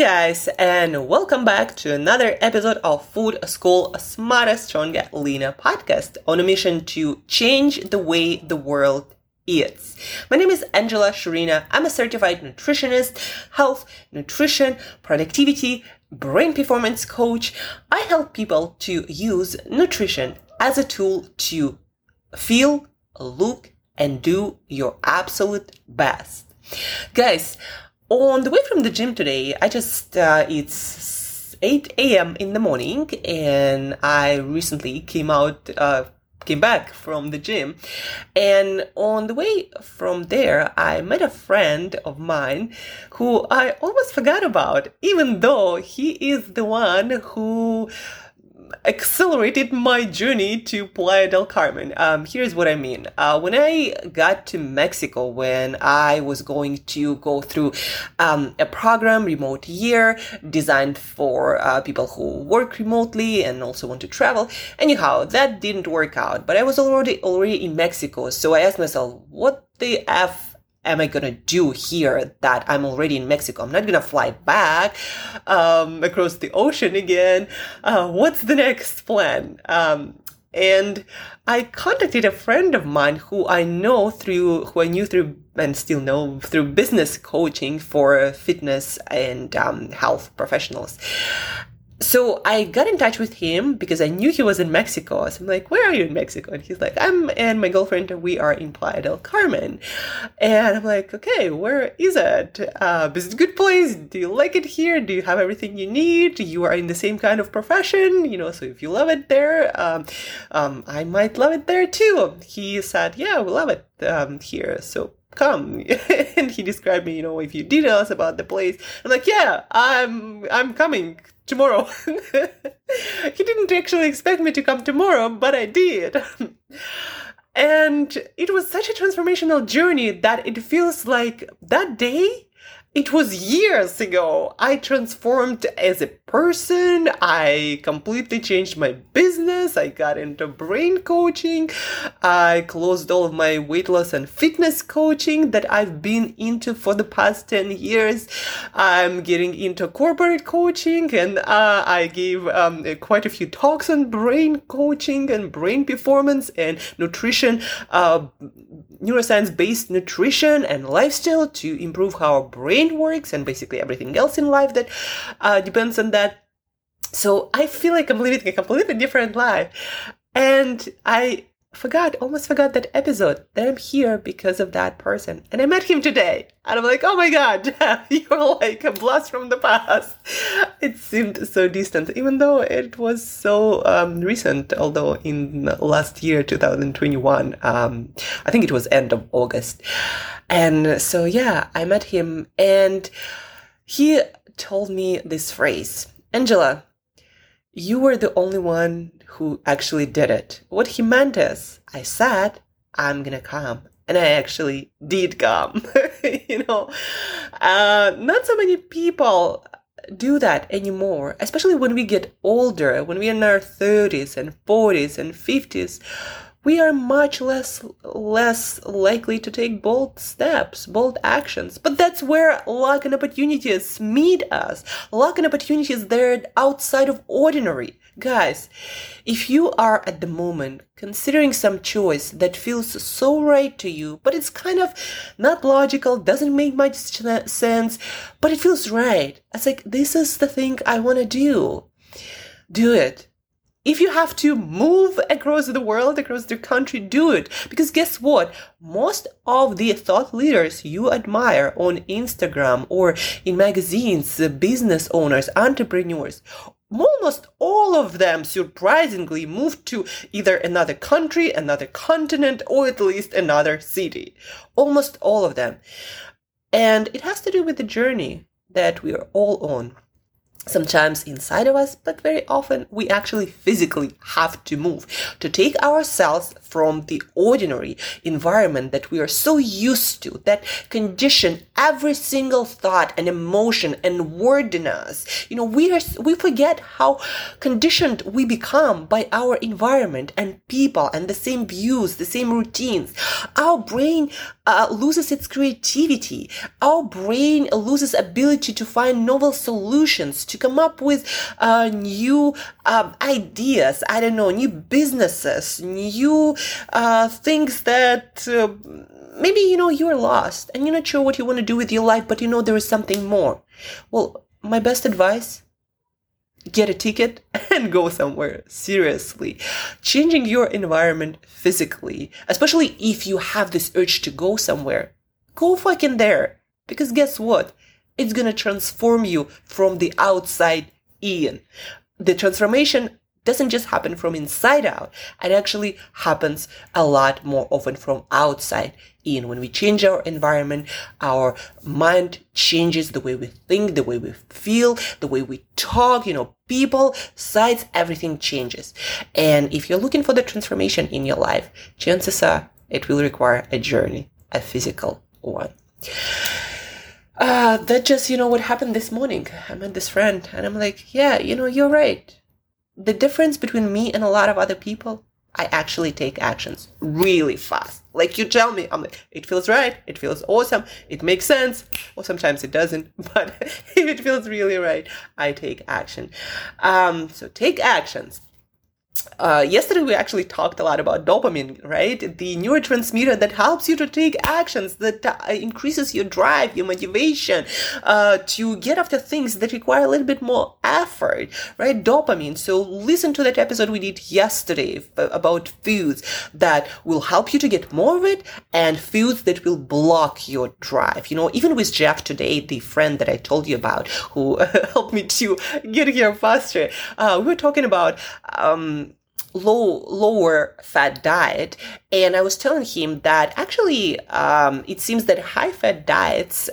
guys, and welcome back to another episode of Food School Smarter, Stronger, Leaner podcast on a mission to change the way the world eats. My name is Angela Shurina. I'm a certified nutritionist, health, nutrition, productivity, brain performance coach. I help people to use nutrition as a tool to feel, look, and do your absolute best. Guys, on the way from the gym today, I just, uh, it's 8 a.m. in the morning and I recently came out, uh, came back from the gym. And on the way from there, I met a friend of mine who I almost forgot about, even though he is the one who accelerated my journey to Playa del Carmen. Um, here's what I mean. Uh, when I got to Mexico, when I was going to go through um, a program, remote year, designed for uh, people who work remotely and also want to travel. Anyhow, that didn't work out. But I was already already in Mexico, so I asked myself, what the f am I gonna do here that I'm already in Mexico? I'm not gonna fly back um, across the ocean again. Uh, what's the next plan? Um, and I contacted a friend of mine who I know through, who I knew through and still know through business coaching for fitness and um, health professionals so I got in touch with him because I knew he was in Mexico. So I'm like, where are you in Mexico? And he's like, I'm and my girlfriend, we are in Playa del Carmen. And I'm like, okay, where is it? Uh, is it a good place? Do you like it here? Do you have everything you need? You are in the same kind of profession, you know, so if you love it there, um, um, I might love it there too. He said, yeah, we love it um, here. So come and he described me you know a few details about the place i'm like yeah i'm i'm coming tomorrow. he didn't actually expect me to come tomorrow, but I did. and it was such a transformational journey that it feels like that day it was years ago. I transformed as a person. I completely changed my business. I got into brain coaching. I closed all of my weight loss and fitness coaching that I've been into for the past 10 years. I'm getting into corporate coaching and uh, I gave um, quite a few talks on brain coaching and brain performance and nutrition, uh, neuroscience based nutrition and lifestyle to improve how our brain brain works and basically everything else in life that uh, depends on that. So I feel like I'm living a completely different life. And I forgot, almost forgot that episode that I'm here because of that person. And I met him today. And I'm like, oh my God, you're like a blast from the past. It seemed so distant, even though it was so um, recent, although in last year, 2021, um, I think it was end of August. And so, yeah, I met him and he told me this phrase Angela, you were the only one who actually did it. What he meant is, I said, I'm gonna come. And I actually did come. you know, uh, not so many people do that anymore, especially when we get older, when we're in our 30s and 40s and 50s we are much less less likely to take bold steps, bold actions. But that's where luck and opportunities meet us. Luck and opportunities they're outside of ordinary. Guys, if you are at the moment considering some choice that feels so right to you, but it's kind of not logical, doesn't make much sense, but it feels right. It's like, this is the thing I want to do. Do it if you have to move across the world, across the country, do it. Because guess what? Most of the thought leaders you admire on Instagram or in magazines, business owners, entrepreneurs, almost all of them surprisingly moved to either another country, another continent, or at least another city. Almost all of them. And it has to do with the journey that we are all on sometimes inside of us, but very often we actually physically have to move to take ourselves from the ordinary environment that we are so used to, that condition every single thought and emotion and word in us. You know, we are, we forget how conditioned we become by our environment and people and the same views, the same routines. Our brain uh, loses its creativity. Our brain loses ability to find novel solutions, to come up with uh, new uh, ideas. I don't know, new businesses, new uh, things that uh, maybe you know you're lost and you're not sure what you want to do with your life, but you know there is something more. Well, my best advice get a ticket and go somewhere. Seriously. Changing your environment physically especially if you have this urge to go somewhere go fucking there. Because guess what? It's gonna transform you from the outside in. The transformation doesn't just happen from inside out. It actually happens a lot more often from outside in. When we change our environment, our mind changes the way we think, the way we feel, the way we talk, you know, people, sights, everything changes. And if you're looking for the transformation in your life, chances are it will require a journey, a physical one. Uh, that just, you know, what happened this morning. I met this friend and I'm like, yeah, you know, you're right the difference between me and a lot of other people, I actually take actions really fast. Like you tell me, I'm like, it feels right, it feels awesome, it makes sense, or sometimes it doesn't, but if it feels really right, I take action. Um, so take actions uh, yesterday we actually talked a lot about dopamine, right? The neurotransmitter that helps you to take actions, that uh, increases your drive, your motivation, uh, to get after things that require a little bit more effort, right? Dopamine. So listen to that episode we did yesterday about foods that will help you to get more of it and foods that will block your drive. You know, even with Jeff today, the friend that I told you about who helped me to get here faster, uh, we were talking about, um, low lower fat diet and i was telling him that actually um, it seems that high fat diets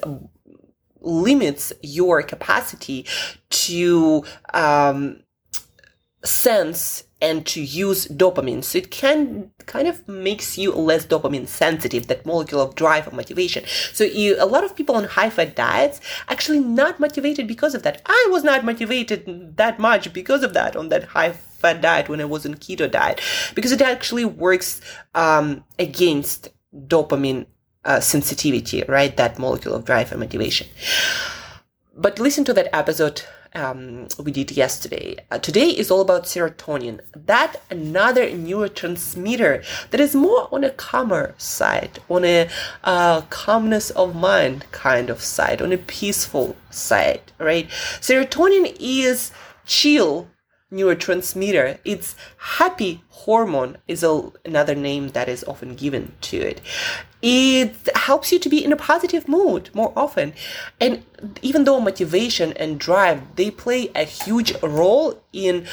limits your capacity to um, sense and to use dopamine. So it can kind of makes you less dopamine sensitive, that molecule of drive or motivation. So you, a lot of people on high fat diets actually not motivated because of that. I was not motivated that much because of that on that high fat diet when I was on keto diet, because it actually works um, against dopamine uh, sensitivity, right? That molecule of drive and motivation. But listen to that episode um, we did yesterday. Uh, today is all about serotonin. That another neurotransmitter that is more on a calmer side, on a uh, calmness of mind kind of side, on a peaceful side, right? Serotonin is chill neurotransmitter. It's happy hormone is a, another name that is often given to it. It helps you to be in a positive mood more often. And even though motivation and drive, they play a huge role in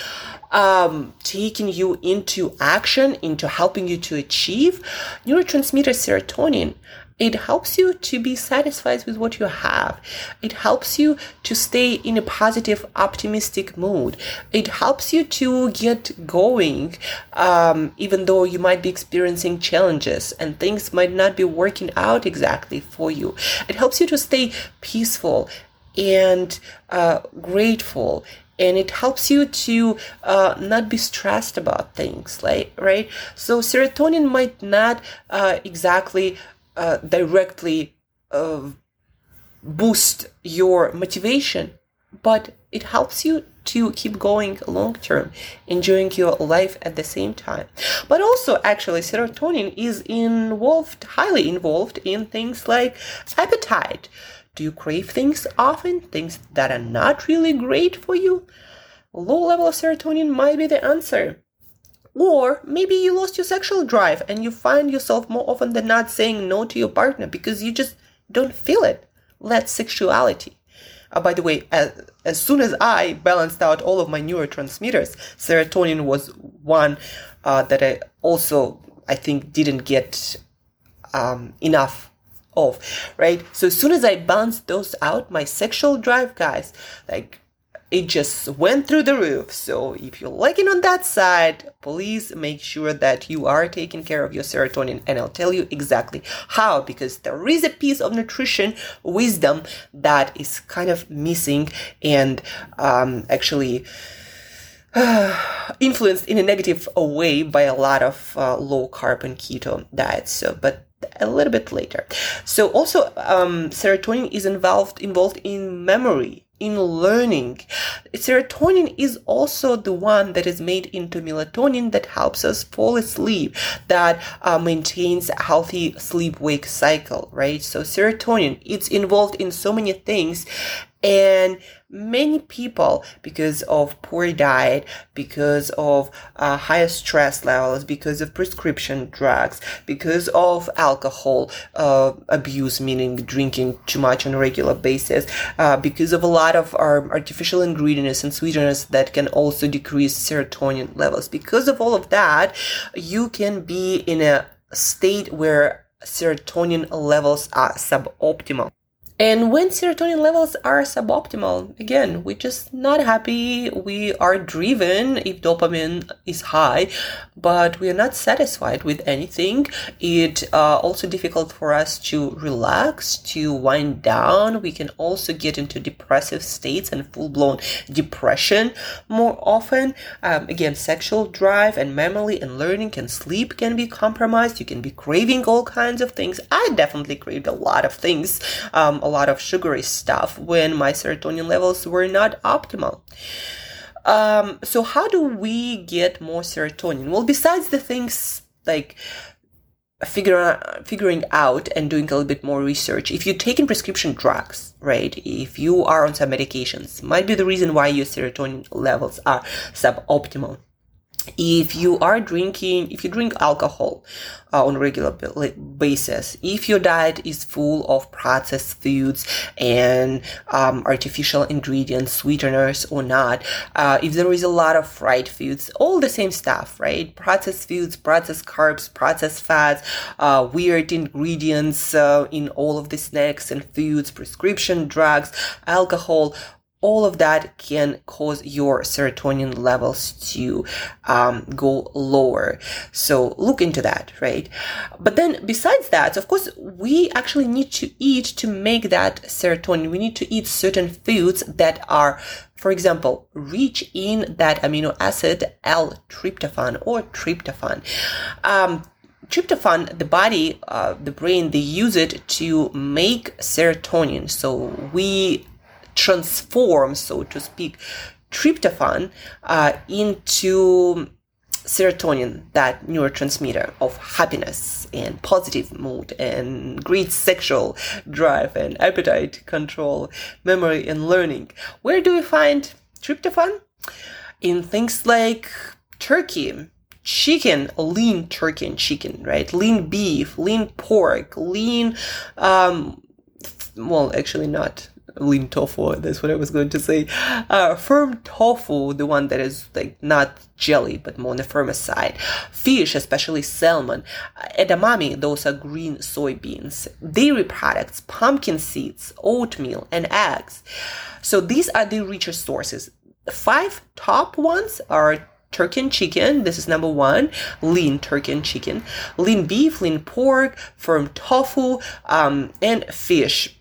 um, taking you into action, into helping you to achieve, neurotransmitter serotonin it helps you to be satisfied with what you have. It helps you to stay in a positive, optimistic mood. It helps you to get going, um, even though you might be experiencing challenges and things might not be working out exactly for you. It helps you to stay peaceful and uh, grateful and it helps you to uh, not be stressed about things like right so serotonin might not uh, exactly uh, directly uh, boost your motivation, but it helps you to keep going long term, enjoying your life at the same time. But also, actually, serotonin is involved, highly involved in things like appetite. Do you crave things often, things that are not really great for you? Low level of serotonin might be the answer. Or maybe you lost your sexual drive and you find yourself more often than not saying no to your partner because you just don't feel it. That's sexuality. Uh, by the way, as, as soon as I balanced out all of my neurotransmitters, serotonin was one uh, that I also, I think, didn't get um, enough of, right? So as soon as I balanced those out, my sexual drive, guys, like it just went through the roof. So if you're lacking on that side, please make sure that you are taking care of your serotonin. And I'll tell you exactly how, because there is a piece of nutrition wisdom that is kind of missing and um, actually influenced in a negative way by a lot of uh, low carb and keto diets. So, but a little bit later. So also um, serotonin is involved involved in memory in learning. Serotonin is also the one that is made into melatonin that helps us fall asleep, that uh, maintains a healthy sleep wake cycle, right? So serotonin, it's involved in so many things and many people, because of poor diet, because of uh, higher stress levels, because of prescription drugs, because of alcohol uh, abuse, meaning drinking too much on a regular basis, uh, because of a lot of artificial ingredients and sweeteners that can also decrease serotonin levels. Because of all of that, you can be in a state where serotonin levels are suboptimal. And when serotonin levels are suboptimal, again, we're just not happy. We are driven if dopamine is high, but we are not satisfied with anything. It uh, also difficult for us to relax, to wind down. We can also get into depressive states and full blown depression more often. Um, again, sexual drive and memory and learning and sleep can be compromised. You can be craving all kinds of things. I definitely craved a lot of things. Um, a lot of sugary stuff when my serotonin levels were not optimal. Um, so how do we get more serotonin? Well, besides the things like figure, figuring out and doing a little bit more research, if you're taking prescription drugs, right, if you are on some medications, might be the reason why your serotonin levels are suboptimal if you are drinking if you drink alcohol uh, on a regular basis if your diet is full of processed foods and um, artificial ingredients sweeteners or not uh, if there is a lot of fried foods all the same stuff right? Processed foods processed carbs processed fats uh, weird ingredients uh, in all of the snacks and foods prescription drugs alcohol all of that can cause your serotonin levels to um, go lower. So look into that, right? But then besides that, of course, we actually need to eat to make that serotonin. We need to eat certain foods that are for example, rich in that amino acid L-tryptophan or tryptophan. Um, tryptophan, the body, uh, the brain, they use it to make serotonin. So we transform, so to speak, tryptophan uh, into serotonin, that neurotransmitter of happiness and positive mood and great sexual drive and appetite control, memory and learning. Where do we find tryptophan? In things like turkey, chicken, lean turkey and chicken, right? Lean beef, lean pork, lean, um, well, actually not lean tofu. That's what I was going to say. Uh, firm tofu, the one that is like not jelly but more on the firmer side. Fish, especially salmon. Edamame, those are green soybeans. Dairy products, pumpkin seeds, oatmeal, and eggs. So these are the richer sources. The five top ones are turkey and chicken. This is number one, lean turkey and chicken, lean beef, lean pork, firm tofu, um, and fish.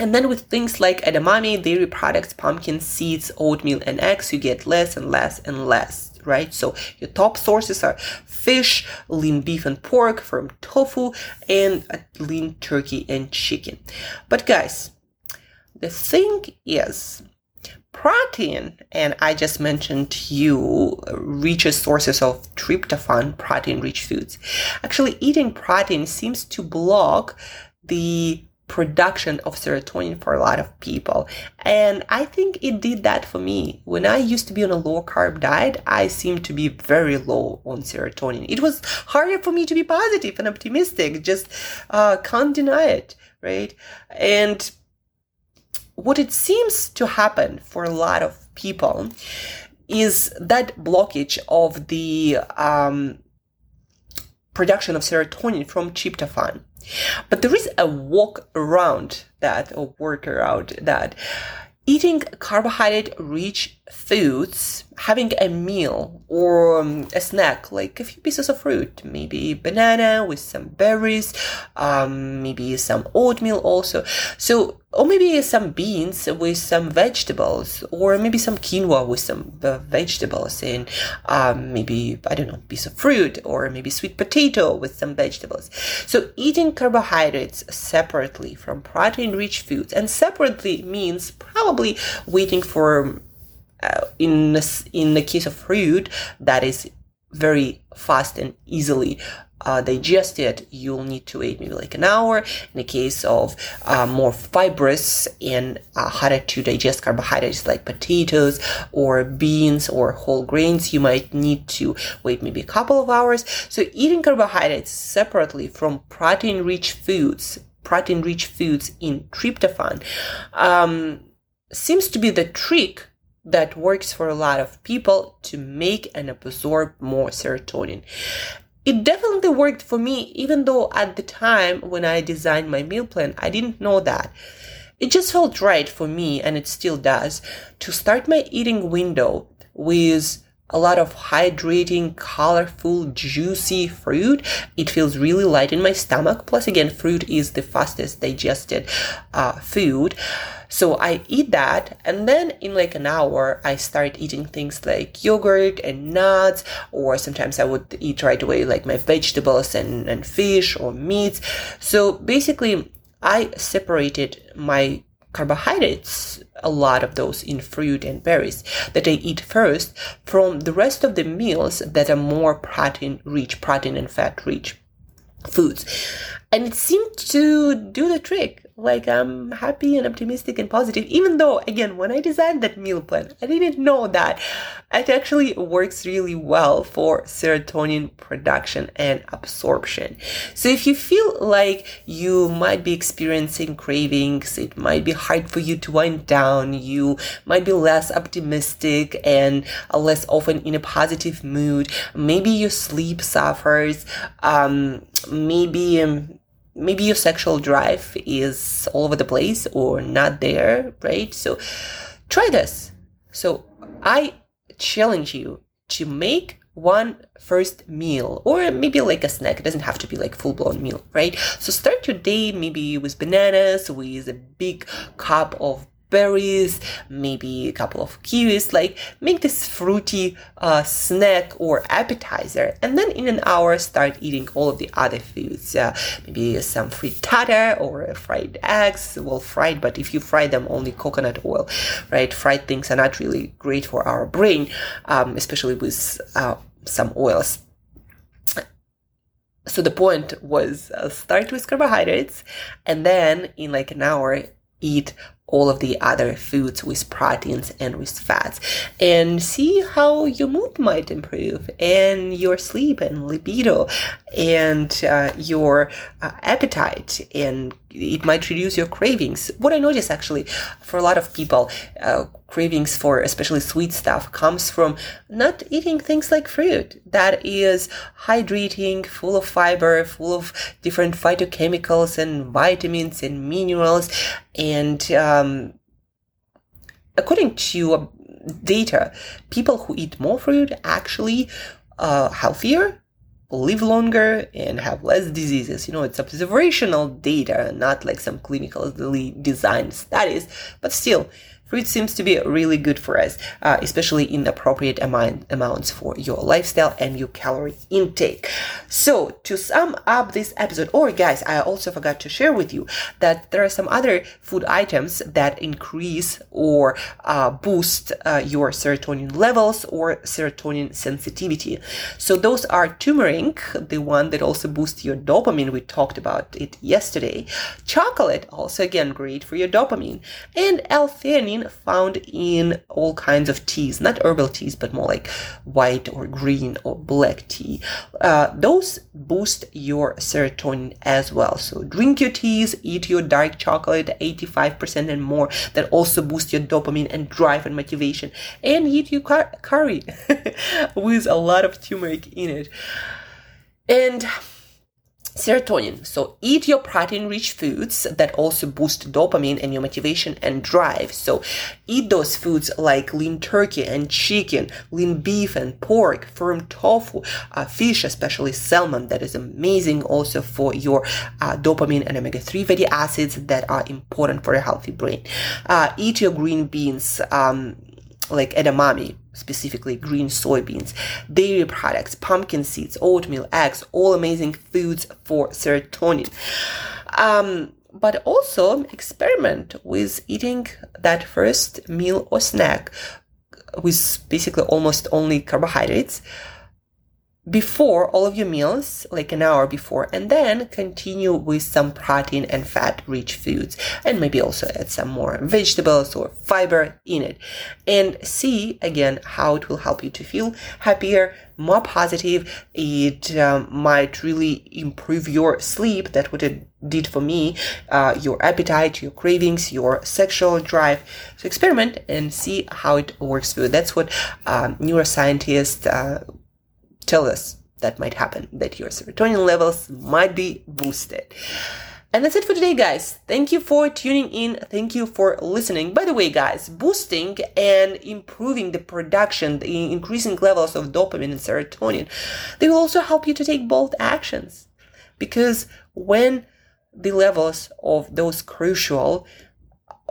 And then with things like edamame, dairy products, pumpkin seeds, oatmeal, and eggs, you get less and less and less, right? So your top sources are fish, lean beef and pork, firm tofu, and lean turkey and chicken. But guys, the thing is, protein, and I just mentioned to you richest sources of tryptophan, protein rich foods. Actually, eating protein seems to block the production of serotonin for a lot of people. And I think it did that for me. When I used to be on a low carb diet, I seemed to be very low on serotonin. It was harder for me to be positive and optimistic, just uh, can't deny it, right? And what it seems to happen for a lot of people is that blockage of the um, production of serotonin from tryptophan. But there is a walk around that or work around that. eating carbohydrate rich foods, having a meal or um, a snack like a few pieces of fruit, maybe banana with some berries, um, maybe some oatmeal also. So, or maybe some beans with some vegetables, or maybe some quinoa with some uh, vegetables, and um, maybe I don't know, piece of fruit, or maybe sweet potato with some vegetables. So, eating carbohydrates separately from protein-rich foods, and separately means probably waiting for uh, in the, in the case of fruit that is very fast and easily uh, digested, you'll need to wait maybe like an hour. In the case of uh, more fibrous and uh, harder to digest carbohydrates like potatoes or beans or whole grains, you might need to wait maybe a couple of hours. So eating carbohydrates separately from protein-rich foods, protein-rich foods in tryptophan, um, seems to be the trick that works for a lot of people to make and absorb more serotonin. It definitely worked for me, even though at the time when I designed my meal plan, I didn't know that. It just felt right for me, and it still does, to start my eating window with a lot of hydrating, colorful, juicy fruit. It feels really light in my stomach. Plus, again, fruit is the fastest digested uh, food. So I eat that, and then in like an hour, I start eating things like yogurt and nuts, or sometimes I would eat right away like my vegetables and, and fish or meats. So basically, I separated my carbohydrates, a lot of those in fruit and berries that I eat first from the rest of the meals that are more protein rich, protein and fat rich foods. And it seemed to do the trick. Like I'm happy and optimistic and positive, even though again, when I designed that meal plan, I didn't know that it actually works really well for serotonin production and absorption. So if you feel like you might be experiencing cravings, it might be hard for you to wind down, you might be less optimistic and less often in a positive mood, maybe your sleep suffers, um, maybe um, maybe your sexual drive is all over the place or not there, right? So try this. So I challenge you to make one first meal or maybe like a snack. It doesn't have to be like full blown meal, right? So start your day maybe with bananas, with a big cup of berries, maybe a couple of kiwis, like make this fruity uh, snack or appetizer. And then in an hour, start eating all of the other foods. Uh, maybe some frittata or fried eggs. Well, fried, but if you fry them, only coconut oil, right? Fried things are not really great for our brain, um, especially with uh, some oils so the point was uh, start with carbohydrates and then in like an hour eat all of the other foods with proteins and with fats and see how your mood might improve and your sleep and libido and uh, your uh, appetite and it might reduce your cravings. What i notice actually for a lot of people uh, cravings for especially sweet stuff comes from not eating things like fruit. That is hydrating full of fiber full of different phytochemicals and vitamins and minerals and um, according to uh, data people who eat more fruit actually uh, healthier live longer and have less diseases. You know, it's observational data, not like some clinically designed studies, but still, Fruit seems to be really good for us, uh, especially in appropriate amount, amounts for your lifestyle and your calorie intake. So, to sum up this episode, or guys, I also forgot to share with you that there are some other food items that increase or uh, boost uh, your serotonin levels or serotonin sensitivity. So, those are turmeric, the one that also boosts your dopamine. We talked about it yesterday. Chocolate, also again great for your dopamine, and L-theanine found in all kinds of teas, not herbal teas, but more like white or green or black tea. Uh, those boost your serotonin as well. So drink your teas, eat your dark chocolate, 85% and more, that also boost your dopamine and drive and motivation. And eat your curry with a lot of turmeric in it. And serotonin. So eat your protein rich foods that also boost dopamine and your motivation and drive. So eat those foods like lean turkey and chicken, lean beef and pork, firm tofu, uh, fish, especially salmon. That is amazing also for your uh, dopamine and omega-3 fatty acids that are important for a healthy brain. Uh, eat your green beans, um, like edamame, specifically green soybeans, dairy products, pumpkin seeds, oatmeal, eggs, all amazing foods for serotonin. Um, but also experiment with eating that first meal or snack with basically almost only carbohydrates before all of your meals, like an hour before, and then continue with some protein and fat rich foods, and maybe also add some more vegetables or fiber in it. And see again how it will help you to feel happier, more positive. It um, might really improve your sleep. That what it did for me, uh, your appetite, your cravings, your sexual drive. So experiment and see how it works for you. That's what um, neuroscientists uh, tell us that might happen, that your serotonin levels might be boosted. And that's it for today, guys. Thank you for tuning in. Thank you for listening. By the way, guys, boosting and improving the production, the increasing levels of dopamine and serotonin, they will also help you to take bold actions. Because when the levels of those crucial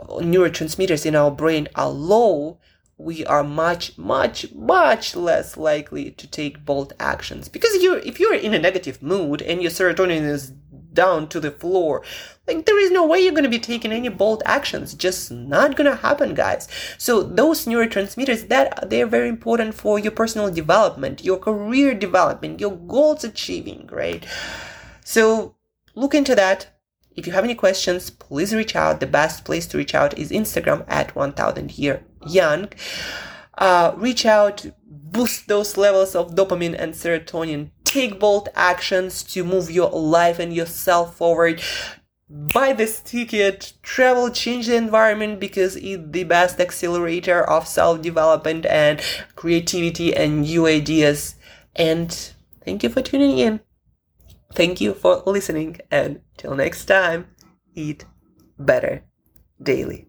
neurotransmitters in our brain are low, we are much much much less likely to take bold actions. Because you if you're in a negative mood and your serotonin is down to the floor like there is no way you're going to be taking any bold actions. Just not going to happen guys. So those neurotransmitters that they're very important for your personal development your career development your goals achieving right? So look into that. If you have any questions, please reach out. The best place to reach out is Instagram at 1000 year young. Uh, reach out, boost those levels of dopamine and serotonin. Take bold actions to move your life and yourself forward. Buy this ticket, travel, change the environment because it's the best accelerator of self development and creativity and new ideas. And thank you for tuning in. Thank you for listening, and till next time, eat better daily.